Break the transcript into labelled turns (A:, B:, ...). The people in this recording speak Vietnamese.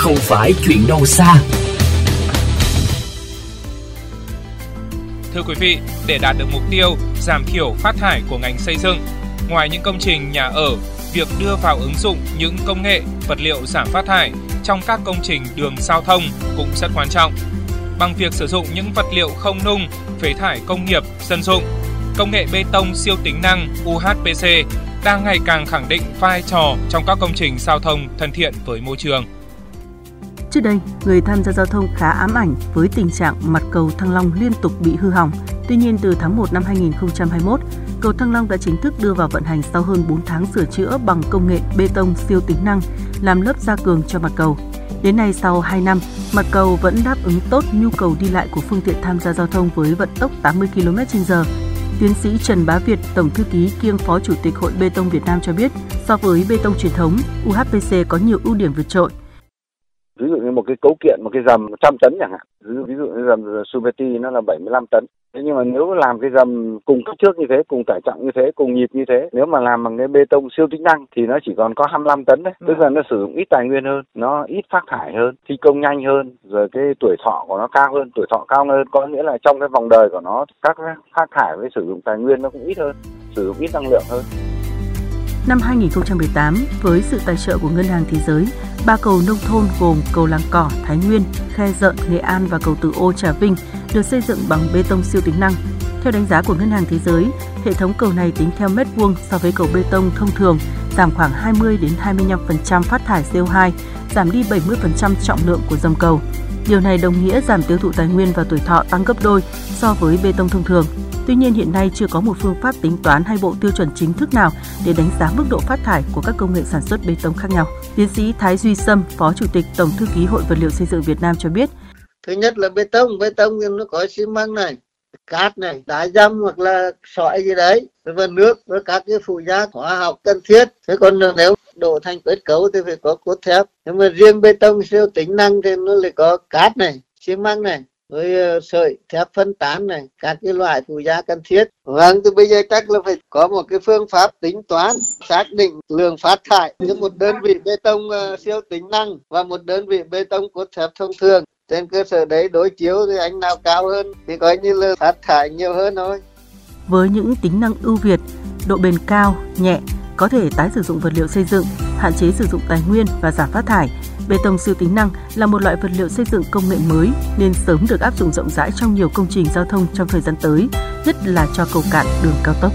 A: không phải chuyện đâu xa.
B: Thưa quý vị, để đạt được mục tiêu giảm thiểu phát thải của ngành xây dựng, ngoài những công trình nhà ở, việc đưa vào ứng dụng những công nghệ, vật liệu giảm phát thải trong các công trình đường giao thông cũng rất quan trọng. Bằng việc sử dụng những vật liệu không nung, phế thải công nghiệp, dân dụng, công nghệ bê tông siêu tính năng UHPC đang ngày càng khẳng định vai trò trong các công trình giao thông thân thiện với môi trường.
C: Trước đây, người tham gia giao thông khá ám ảnh với tình trạng mặt cầu Thăng Long liên tục bị hư hỏng. Tuy nhiên, từ tháng 1 năm 2021, cầu Thăng Long đã chính thức đưa vào vận hành sau hơn 4 tháng sửa chữa bằng công nghệ bê tông siêu tính năng, làm lớp gia cường cho mặt cầu. Đến nay sau 2 năm, mặt cầu vẫn đáp ứng tốt nhu cầu đi lại của phương tiện tham gia giao thông với vận tốc 80 km/h. Tiến sĩ Trần Bá Việt, Tổng thư ký kiêm Phó Chủ tịch Hội Bê tông Việt Nam cho biết, so với bê tông truyền thống, UHPC có nhiều ưu điểm vượt trội
D: như một cái cấu kiện một cái dầm 100 tấn chẳng hạn. Ví dụ, ví dụ như dầm Subeti nó là 75 tấn. Thế nhưng mà nếu làm cái dầm cùng kích thước như thế cùng tải trọng như thế cùng nhịp như thế nếu mà làm bằng cái bê tông siêu tính năng thì nó chỉ còn có 25 tấn đấy. Tức là nó sử dụng ít tài nguyên hơn nó ít phát thải hơn thi công nhanh hơn rồi cái tuổi thọ của nó cao hơn tuổi thọ cao hơn. Có nghĩa là trong cái vòng đời của nó các phát thải với sử dụng tài nguyên nó cũng ít hơn sử dụng ít năng lượng hơn.
C: Năm 2018, với sự tài trợ của Ngân hàng Thế giới, ba cầu nông thôn gồm cầu Làng Cỏ, Thái Nguyên, Khe Dợn, Nghệ An và cầu Từ Ô, Trà Vinh được xây dựng bằng bê tông siêu tính năng. Theo đánh giá của Ngân hàng Thế giới, hệ thống cầu này tính theo mét vuông so với cầu bê tông thông thường, giảm khoảng 20 đến 25% phát thải CO2, giảm đi 70% trọng lượng của dòng cầu. Điều này đồng nghĩa giảm tiêu thụ tài nguyên và tuổi thọ tăng gấp đôi so với bê tông thông thường. Tuy nhiên hiện nay chưa có một phương pháp tính toán hay bộ tiêu chuẩn chính thức nào để đánh giá mức độ phát thải của các công nghệ sản xuất bê tông khác nhau. Tiến sĩ Thái Duy Sâm, Phó Chủ tịch Tổng thư ký Hội vật liệu xây dựng Việt Nam cho biết.
E: Thứ nhất là bê tông, bê tông thì nó có xi măng này, cát này, đá dăm hoặc là sỏi gì đấy, và nước với các cái phụ gia hóa học cần thiết. Thế còn nếu đổ thành kết cấu thì phải có cốt thép. Nhưng mà riêng bê tông siêu tính năng thì nó lại có cát này, xi măng này, với ờ, sợi thép phân tán này các cái loại phụ gia cần thiết. Vâng thì bây giờ chắc là phải có một cái phương pháp tính toán xác định lượng phát thải giữa một đơn vị bê tông uh, siêu tính năng và một đơn vị bê tông cốt thép thông thường. Trên cơ sở đấy đối chiếu thì anh nào cao hơn thì coi như là phát thải nhiều hơn thôi.
C: Với những tính năng ưu việt độ bền cao nhẹ có thể tái sử dụng vật liệu xây dựng hạn chế sử dụng tài nguyên và giảm phát thải Bê tông siêu tính năng là một loại vật liệu xây dựng công nghệ mới nên sớm được áp dụng rộng rãi trong nhiều công trình giao thông trong thời gian tới, nhất là cho cầu cạn đường cao tốc.